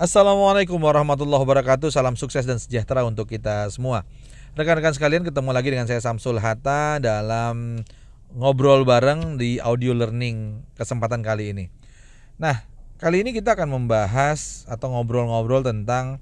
Assalamualaikum warahmatullahi wabarakatuh. Salam sukses dan sejahtera untuk kita semua. Rekan-rekan sekalian, ketemu lagi dengan saya Samsul Hatta dalam ngobrol bareng di audio learning kesempatan kali ini. Nah, kali ini kita akan membahas atau ngobrol-ngobrol tentang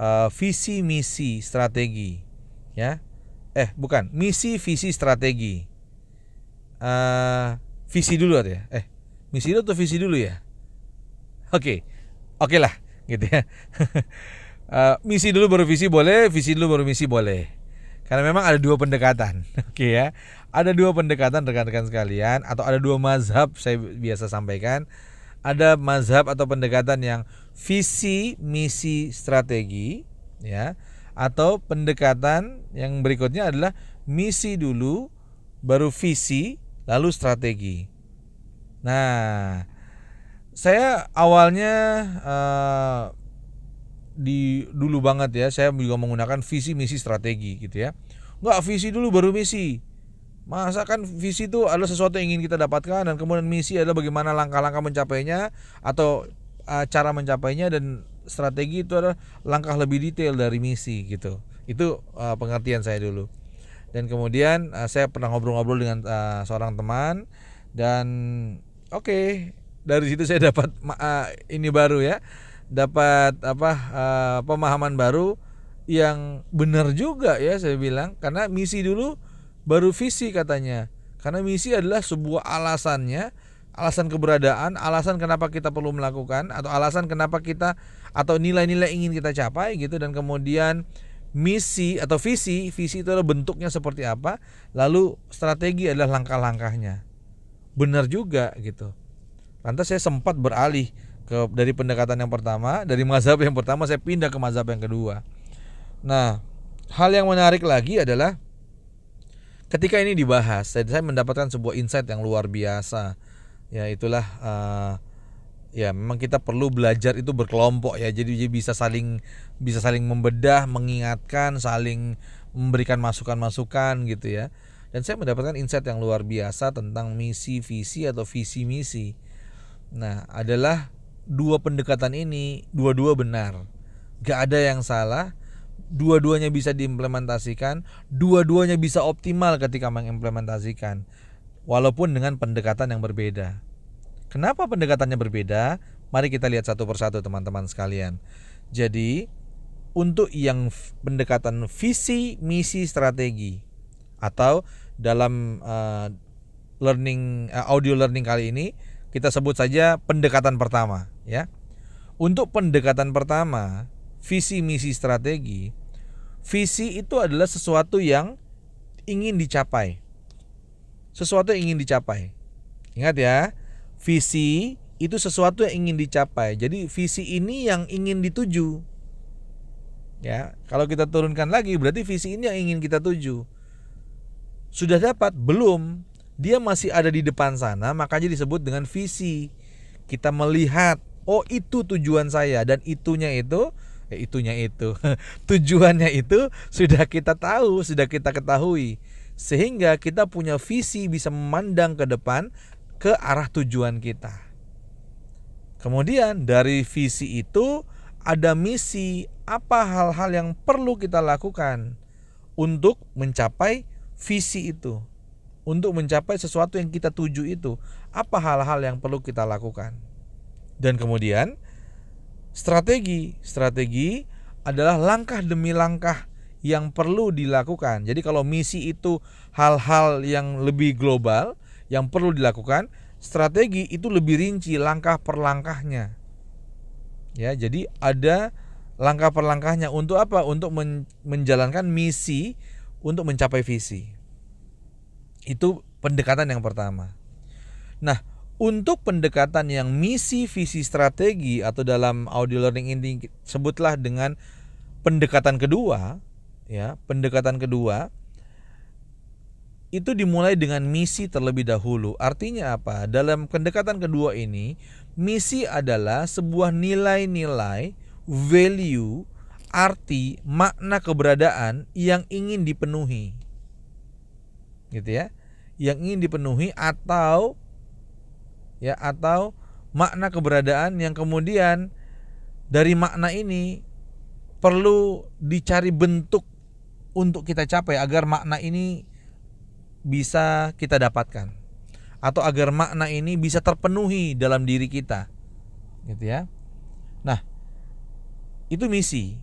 uh, visi misi strategi, ya. Eh, bukan misi visi strategi. Uh, visi dulu ya. Eh, misi dulu atau visi dulu ya? Oke, okay. oke okay lah gitu ya. uh, misi dulu baru visi boleh, visi dulu baru misi boleh. Karena memang ada dua pendekatan, oke okay ya. Ada dua pendekatan rekan-rekan sekalian, atau ada dua mazhab saya biasa sampaikan. Ada mazhab atau pendekatan yang visi, misi, strategi, ya, atau pendekatan yang berikutnya adalah misi dulu, baru visi, lalu strategi. Nah, saya awalnya uh, di dulu banget ya saya juga menggunakan visi misi strategi gitu ya. Nggak visi dulu baru misi. Masa kan visi itu adalah sesuatu yang ingin kita dapatkan dan kemudian misi adalah bagaimana langkah-langkah mencapainya atau uh, cara mencapainya dan strategi itu adalah langkah lebih detail dari misi gitu. Itu uh, pengertian saya dulu. Dan kemudian uh, saya pernah ngobrol-ngobrol dengan uh, seorang teman dan oke okay, dari situ saya dapat uh, ini baru ya. Dapat apa uh, pemahaman baru yang benar juga ya saya bilang. Karena misi dulu baru visi katanya. Karena misi adalah sebuah alasannya alasan keberadaan alasan kenapa kita perlu melakukan atau alasan kenapa kita atau nilai-nilai ingin kita capai gitu. Dan kemudian misi atau visi visi itu adalah bentuknya seperti apa. Lalu strategi adalah langkah-langkahnya. Benar juga gitu Lantas saya sempat beralih ke dari pendekatan yang pertama, dari mazhab yang pertama saya pindah ke mazhab yang kedua. Nah, hal yang menarik lagi adalah ketika ini dibahas, saya, saya mendapatkan sebuah insight yang luar biasa. Ya, itulah uh, ya memang kita perlu belajar itu berkelompok ya. Jadi bisa saling bisa saling membedah, mengingatkan, saling memberikan masukan-masukan gitu ya. Dan saya mendapatkan insight yang luar biasa tentang misi, visi atau visi misi Nah, adalah dua pendekatan ini dua-dua benar. Gak ada yang salah. Dua-duanya bisa diimplementasikan, dua-duanya bisa optimal ketika mengimplementasikan. Walaupun dengan pendekatan yang berbeda. Kenapa pendekatannya berbeda? Mari kita lihat satu persatu teman-teman sekalian. Jadi, untuk yang pendekatan visi, misi, strategi atau dalam uh, learning uh, audio learning kali ini kita sebut saja pendekatan pertama ya. Untuk pendekatan pertama, visi misi strategi, visi itu adalah sesuatu yang ingin dicapai. Sesuatu yang ingin dicapai. Ingat ya, visi itu sesuatu yang ingin dicapai. Jadi visi ini yang ingin dituju. Ya, kalau kita turunkan lagi berarti visi ini yang ingin kita tuju. Sudah dapat? Belum dia masih ada di depan sana, makanya disebut dengan visi. Kita melihat, oh itu tujuan saya dan itunya itu, eh, itunya itu, tujuannya itu sudah kita tahu, sudah kita ketahui. Sehingga kita punya visi bisa memandang ke depan ke arah tujuan kita. Kemudian dari visi itu ada misi, apa hal-hal yang perlu kita lakukan untuk mencapai visi itu untuk mencapai sesuatu yang kita tuju itu, apa hal-hal yang perlu kita lakukan? Dan kemudian strategi, strategi adalah langkah demi langkah yang perlu dilakukan. Jadi kalau misi itu hal-hal yang lebih global yang perlu dilakukan, strategi itu lebih rinci langkah per langkahnya. Ya, jadi ada langkah per langkahnya untuk apa? Untuk menjalankan misi untuk mencapai visi. Itu pendekatan yang pertama. Nah, untuk pendekatan yang misi, visi, strategi atau dalam audio learning ini sebutlah dengan pendekatan kedua, ya, pendekatan kedua itu dimulai dengan misi terlebih dahulu. Artinya apa? Dalam pendekatan kedua ini, misi adalah sebuah nilai-nilai, value, arti, makna keberadaan yang ingin dipenuhi. Gitu ya yang ingin dipenuhi atau ya atau makna keberadaan yang kemudian dari makna ini perlu dicari bentuk untuk kita capai agar makna ini bisa kita dapatkan atau agar makna ini bisa terpenuhi dalam diri kita gitu ya. Nah itu misi.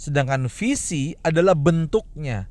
Sedangkan visi adalah bentuknya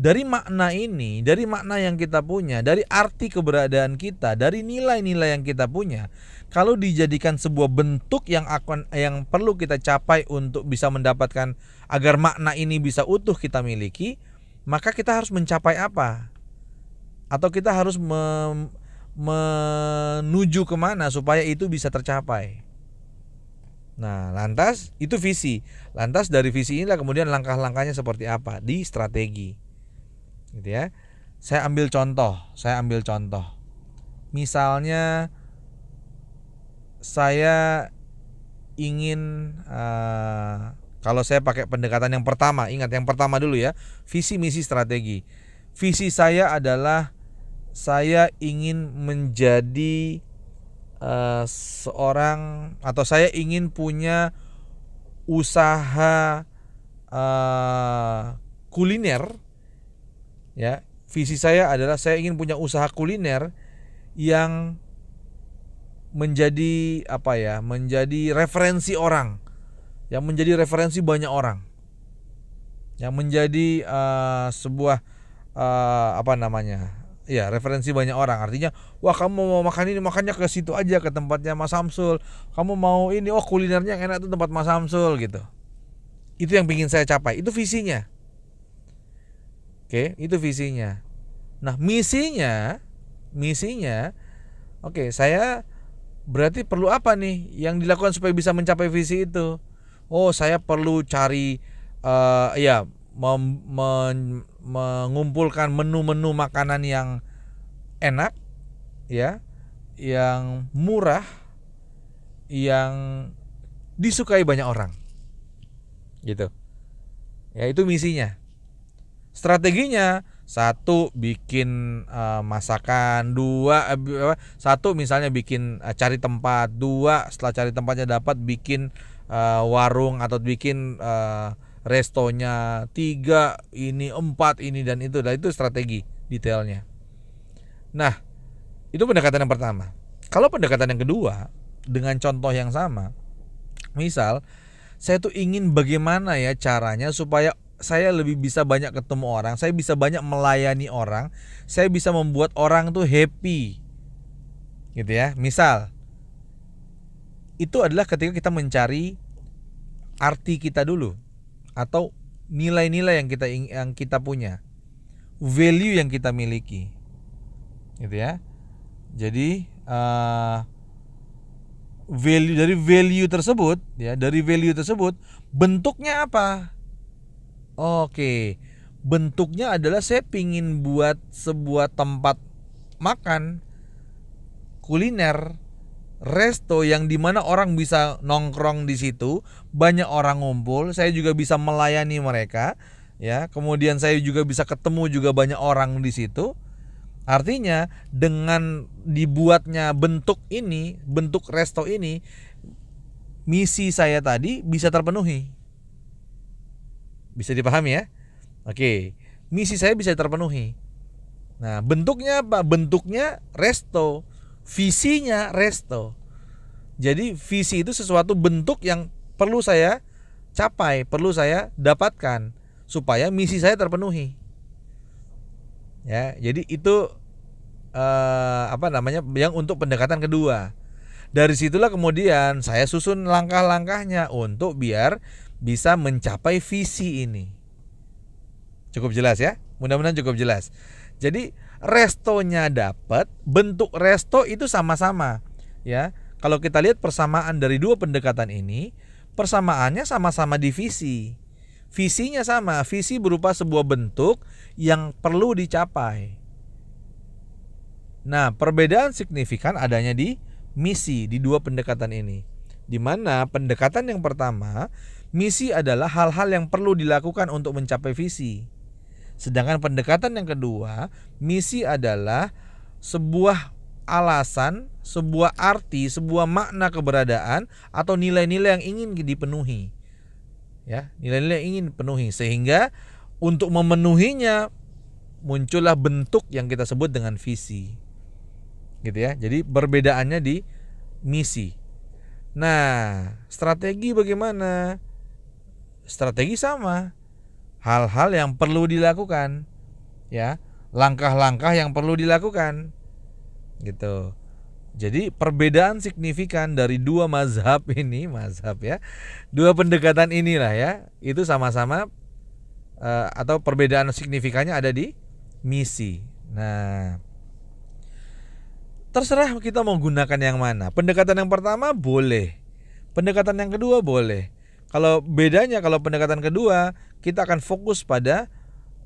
dari makna ini, dari makna yang kita punya, dari arti keberadaan kita, dari nilai-nilai yang kita punya, kalau dijadikan sebuah bentuk yang akan yang perlu kita capai untuk bisa mendapatkan agar makna ini bisa utuh kita miliki, maka kita harus mencapai apa? Atau kita harus me, menuju ke mana supaya itu bisa tercapai? Nah, lantas itu visi. Lantas dari visi inilah kemudian langkah-langkahnya seperti apa di strategi gitu ya. Saya ambil contoh, saya ambil contoh. Misalnya saya ingin uh, kalau saya pakai pendekatan yang pertama, ingat yang pertama dulu ya, visi misi strategi. Visi saya adalah saya ingin menjadi uh, seorang atau saya ingin punya usaha uh, kuliner ya visi saya adalah saya ingin punya usaha kuliner yang menjadi apa ya menjadi referensi orang. Yang menjadi referensi banyak orang. Yang menjadi uh, sebuah uh, apa namanya ya referensi banyak orang. Artinya wah kamu mau makan ini makannya ke situ aja ke tempatnya Mas Samsul. Kamu mau ini oh kulinernya yang enak tuh tempat Mas Samsul gitu. Itu yang ingin saya capai. Itu visinya Oke, itu visinya. Nah, misinya, misinya, oke, saya berarti perlu apa nih yang dilakukan supaya bisa mencapai visi itu? Oh, saya perlu cari, uh, ya, mem, men, mengumpulkan menu-menu makanan yang enak, ya, yang murah, yang disukai banyak orang, gitu. Ya, itu misinya. Strateginya satu bikin uh, masakan, dua uh, satu misalnya bikin uh, cari tempat, dua setelah cari tempatnya dapat bikin uh, warung atau bikin uh, restonya, tiga ini empat ini dan itu, dan itu strategi detailnya. Nah itu pendekatan yang pertama. Kalau pendekatan yang kedua dengan contoh yang sama, misal saya tuh ingin bagaimana ya caranya supaya saya lebih bisa banyak ketemu orang, saya bisa banyak melayani orang, saya bisa membuat orang tuh happy. Gitu ya. Misal itu adalah ketika kita mencari arti kita dulu atau nilai-nilai yang kita yang kita punya. Value yang kita miliki. Gitu ya. Jadi uh, value dari value tersebut ya, dari value tersebut bentuknya apa? Oke, bentuknya adalah saya pingin buat sebuah tempat makan kuliner resto yang di mana orang bisa nongkrong di situ, banyak orang ngumpul, saya juga bisa melayani mereka, ya. Kemudian saya juga bisa ketemu juga banyak orang di situ. Artinya dengan dibuatnya bentuk ini, bentuk resto ini, misi saya tadi bisa terpenuhi. Bisa dipahami ya? Oke, misi saya bisa terpenuhi. Nah, bentuknya apa? Bentuknya resto, visinya resto. Jadi visi itu sesuatu bentuk yang perlu saya capai, perlu saya dapatkan supaya misi saya terpenuhi. Ya, jadi itu eh, apa namanya yang untuk pendekatan kedua. Dari situlah kemudian saya susun langkah-langkahnya untuk biar bisa mencapai visi ini. Cukup jelas ya? Mudah-mudahan cukup jelas. Jadi restonya dapat, bentuk resto itu sama-sama, ya. Kalau kita lihat persamaan dari dua pendekatan ini, persamaannya sama-sama di visi. Visinya sama, visi berupa sebuah bentuk yang perlu dicapai. Nah, perbedaan signifikan adanya di misi di dua pendekatan ini. Di mana pendekatan yang pertama Misi adalah hal-hal yang perlu dilakukan untuk mencapai visi. Sedangkan pendekatan yang kedua, misi adalah sebuah alasan, sebuah arti, sebuah makna keberadaan atau nilai-nilai yang ingin dipenuhi. Ya, nilai-nilai yang ingin dipenuhi sehingga untuk memenuhinya muncullah bentuk yang kita sebut dengan visi. Gitu ya. Jadi perbedaannya di misi. Nah, strategi bagaimana? Strategi sama. Hal-hal yang perlu dilakukan. Ya, langkah-langkah yang perlu dilakukan gitu. Jadi perbedaan signifikan dari dua mazhab ini, mazhab ya, dua pendekatan inilah ya, itu sama-sama uh, atau perbedaan signifikannya ada di misi. Nah, terserah kita mau gunakan yang mana. Pendekatan yang pertama boleh, pendekatan yang kedua boleh. Kalau bedanya kalau pendekatan kedua kita akan fokus pada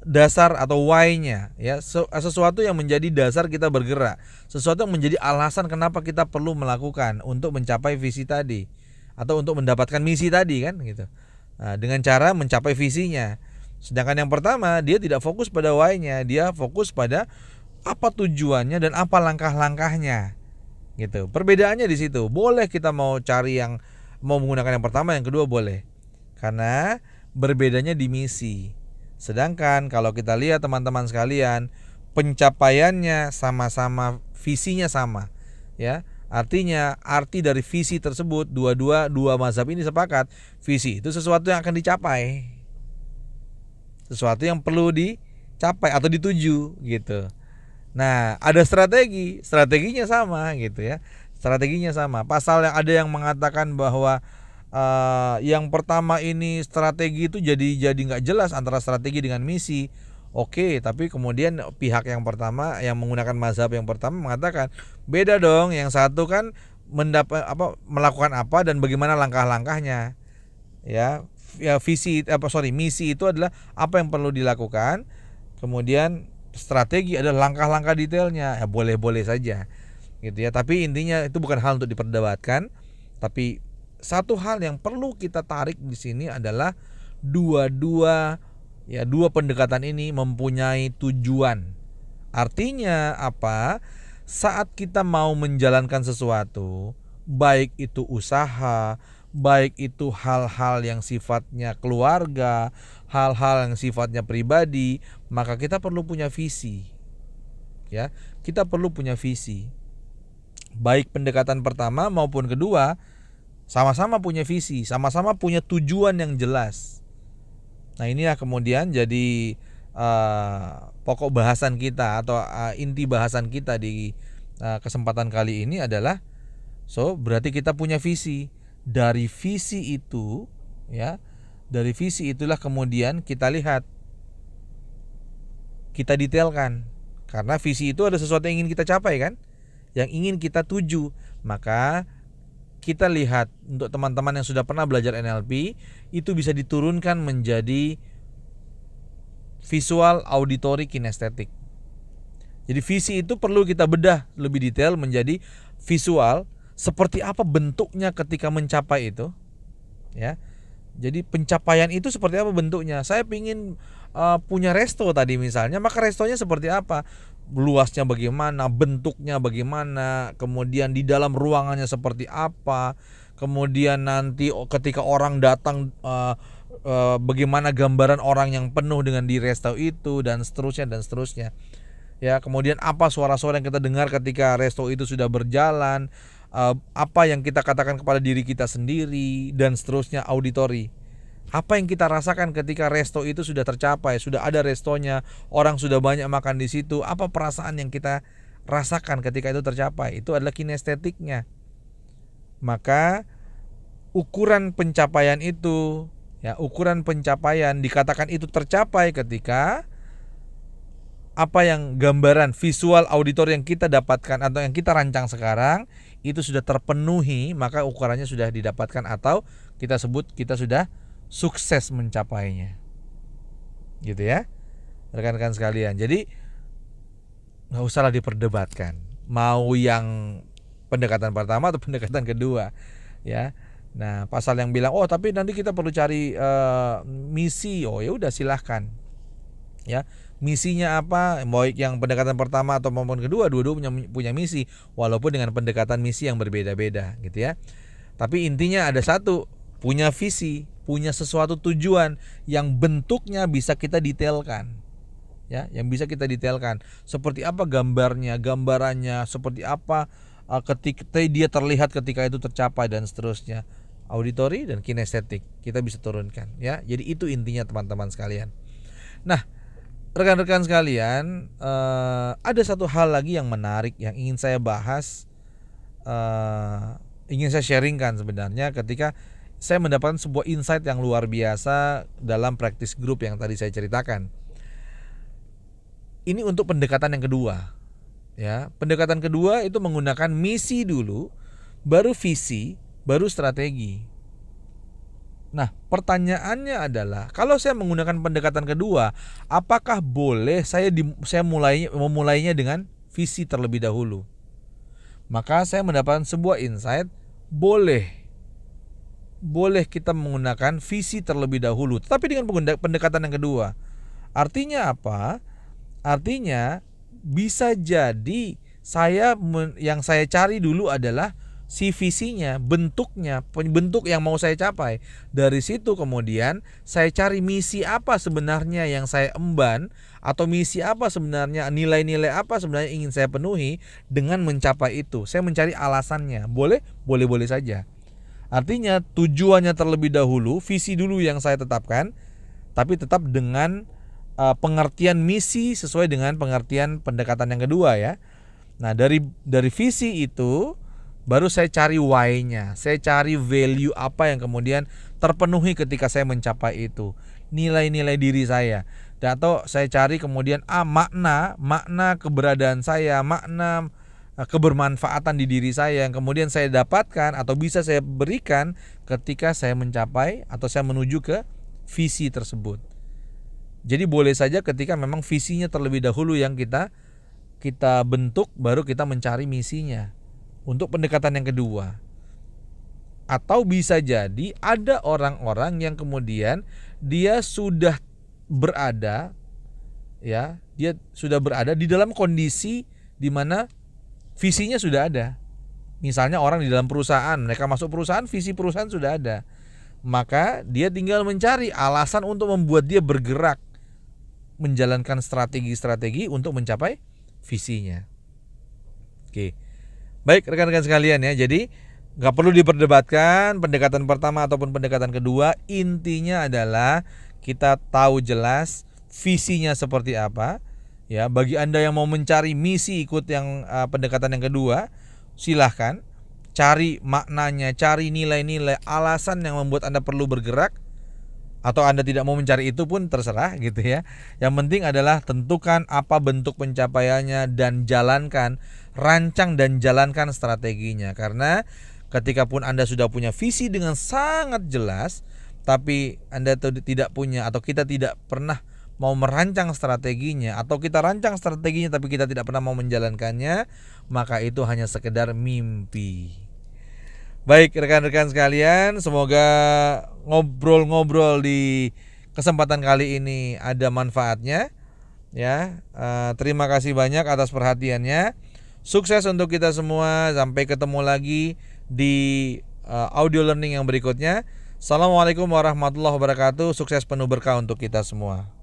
dasar atau why-nya ya. Sesuatu yang menjadi dasar kita bergerak. Sesuatu yang menjadi alasan kenapa kita perlu melakukan untuk mencapai visi tadi. Atau untuk mendapatkan misi tadi kan gitu. Nah, dengan cara mencapai visinya. Sedangkan yang pertama dia tidak fokus pada why-nya. Dia fokus pada apa tujuannya dan apa langkah-langkahnya. Gitu. Perbedaannya di situ. Boleh kita mau cari yang mau menggunakan yang pertama yang kedua boleh karena berbedanya di misi Sedangkan kalau kita lihat teman-teman sekalian, pencapaiannya sama-sama visinya sama, ya. Artinya arti dari visi tersebut dua-dua dua mazhab ini sepakat visi itu sesuatu yang akan dicapai. Sesuatu yang perlu dicapai atau dituju gitu. Nah, ada strategi, strateginya sama gitu ya. Strateginya sama. Pasal yang ada yang mengatakan bahwa uh, yang pertama ini strategi itu jadi jadi nggak jelas antara strategi dengan misi. Oke, tapi kemudian pihak yang pertama yang menggunakan mazhab yang pertama mengatakan beda dong. Yang satu kan mendapat apa melakukan apa dan bagaimana langkah-langkahnya. Ya, ya visi apa sorry misi itu adalah apa yang perlu dilakukan. Kemudian strategi adalah langkah-langkah detailnya. Ya boleh-boleh saja. Gitu ya. Tapi intinya itu bukan hal untuk diperdebatkan, tapi satu hal yang perlu kita tarik di sini adalah dua-dua ya dua pendekatan ini mempunyai tujuan. Artinya apa? Saat kita mau menjalankan sesuatu, baik itu usaha, baik itu hal-hal yang sifatnya keluarga, hal-hal yang sifatnya pribadi, maka kita perlu punya visi. Ya, kita perlu punya visi. Baik pendekatan pertama maupun kedua, sama-sama punya visi, sama-sama punya tujuan yang jelas. Nah inilah kemudian jadi uh, pokok bahasan kita atau uh, inti bahasan kita di uh, kesempatan kali ini adalah so berarti kita punya visi. Dari visi itu ya dari visi itulah kemudian kita lihat kita detailkan. Karena visi itu ada sesuatu yang ingin kita capai kan yang ingin kita tuju maka kita lihat untuk teman-teman yang sudah pernah belajar NLP itu bisa diturunkan menjadi visual auditory kinestetik. Jadi visi itu perlu kita bedah lebih detail menjadi visual seperti apa bentuknya ketika mencapai itu. Ya. Jadi pencapaian itu seperti apa bentuknya? Saya ingin uh, punya resto tadi misalnya, maka restonya seperti apa? Luasnya bagaimana, bentuknya bagaimana, kemudian di dalam ruangannya seperti apa, kemudian nanti ketika orang datang uh, uh, bagaimana gambaran orang yang penuh dengan di resto itu dan seterusnya dan seterusnya. Ya, kemudian apa suara-suara yang kita dengar ketika resto itu sudah berjalan, uh, apa yang kita katakan kepada diri kita sendiri dan seterusnya auditori apa yang kita rasakan ketika resto itu sudah tercapai, sudah ada restonya, orang sudah banyak makan di situ, apa perasaan yang kita rasakan ketika itu tercapai? Itu adalah kinestetiknya. Maka ukuran pencapaian itu, ya, ukuran pencapaian dikatakan itu tercapai ketika apa yang gambaran visual auditor yang kita dapatkan atau yang kita rancang sekarang itu sudah terpenuhi, maka ukurannya sudah didapatkan atau kita sebut kita sudah sukses mencapainya. Gitu ya. Rekan-rekan sekalian. Jadi nggak usahlah diperdebatkan. Mau yang pendekatan pertama atau pendekatan kedua, ya. Nah, pasal yang bilang, "Oh, tapi nanti kita perlu cari uh, misi." Oh, ya udah silahkan. ya misinya apa baik yang pendekatan pertama atau maupun kedua dua-dua punya punya misi walaupun dengan pendekatan misi yang berbeda-beda gitu ya tapi intinya ada satu punya visi punya sesuatu tujuan yang bentuknya bisa kita detailkan. Ya yang bisa kita detailkan. Seperti apa gambarnya gambarannya seperti apa uh, ketika dia terlihat ketika itu tercapai dan seterusnya. Auditori dan kinestetik kita bisa turunkan ya. Jadi itu intinya teman-teman sekalian. Nah rekan-rekan sekalian, uh, ada satu hal lagi yang menarik yang ingin saya bahas, uh, ingin saya sharingkan sebenarnya ketika saya mendapatkan sebuah insight yang luar biasa dalam practice group yang tadi saya ceritakan. Ini untuk pendekatan yang kedua, ya. Pendekatan kedua itu menggunakan misi dulu, baru visi, baru strategi. Nah, pertanyaannya adalah kalau saya menggunakan pendekatan kedua, apakah boleh saya di, saya mulai memulainya dengan visi terlebih dahulu? Maka saya mendapatkan sebuah insight, boleh. Boleh kita menggunakan visi terlebih dahulu, tetapi dengan pendekatan yang kedua. Artinya apa? Artinya bisa jadi saya yang saya cari dulu adalah si visinya, bentuknya, bentuk yang mau saya capai. Dari situ kemudian saya cari misi apa sebenarnya yang saya emban atau misi apa sebenarnya nilai-nilai apa sebenarnya ingin saya penuhi dengan mencapai itu. Saya mencari alasannya. Boleh? Boleh-boleh saja. Artinya tujuannya terlebih dahulu, visi dulu yang saya tetapkan, tapi tetap dengan uh, pengertian misi sesuai dengan pengertian pendekatan yang kedua ya. Nah, dari dari visi itu baru saya cari why-nya, saya cari value apa yang kemudian terpenuhi ketika saya mencapai itu, nilai-nilai diri saya. Atau saya cari kemudian ah makna, makna keberadaan saya, makna kebermanfaatan di diri saya yang kemudian saya dapatkan atau bisa saya berikan ketika saya mencapai atau saya menuju ke visi tersebut. Jadi boleh saja ketika memang visinya terlebih dahulu yang kita kita bentuk baru kita mencari misinya untuk pendekatan yang kedua. Atau bisa jadi ada orang-orang yang kemudian dia sudah berada ya, dia sudah berada di dalam kondisi di mana visinya sudah ada. Misalnya orang di dalam perusahaan, mereka masuk perusahaan, visi perusahaan sudah ada. Maka dia tinggal mencari alasan untuk membuat dia bergerak menjalankan strategi-strategi untuk mencapai visinya. Oke. Baik rekan-rekan sekalian ya, jadi nggak perlu diperdebatkan pendekatan pertama ataupun pendekatan kedua. Intinya adalah kita tahu jelas visinya seperti apa. Ya, bagi anda yang mau mencari misi ikut yang uh, pendekatan yang kedua, silahkan cari maknanya, cari nilai-nilai alasan yang membuat anda perlu bergerak atau Anda tidak mau mencari itu pun terserah gitu ya. Yang penting adalah tentukan apa bentuk pencapaiannya dan jalankan rancang dan jalankan strateginya karena ketika pun Anda sudah punya visi dengan sangat jelas tapi Anda tidak punya atau kita tidak pernah mau merancang strateginya atau kita rancang strateginya tapi kita tidak pernah mau menjalankannya maka itu hanya sekedar mimpi. Baik rekan-rekan sekalian, semoga ngobrol-ngobrol di kesempatan kali ini ada manfaatnya. Ya, uh, terima kasih banyak atas perhatiannya. Sukses untuk kita semua. Sampai ketemu lagi di uh, audio learning yang berikutnya. Assalamualaikum warahmatullahi wabarakatuh. Sukses penuh berkah untuk kita semua.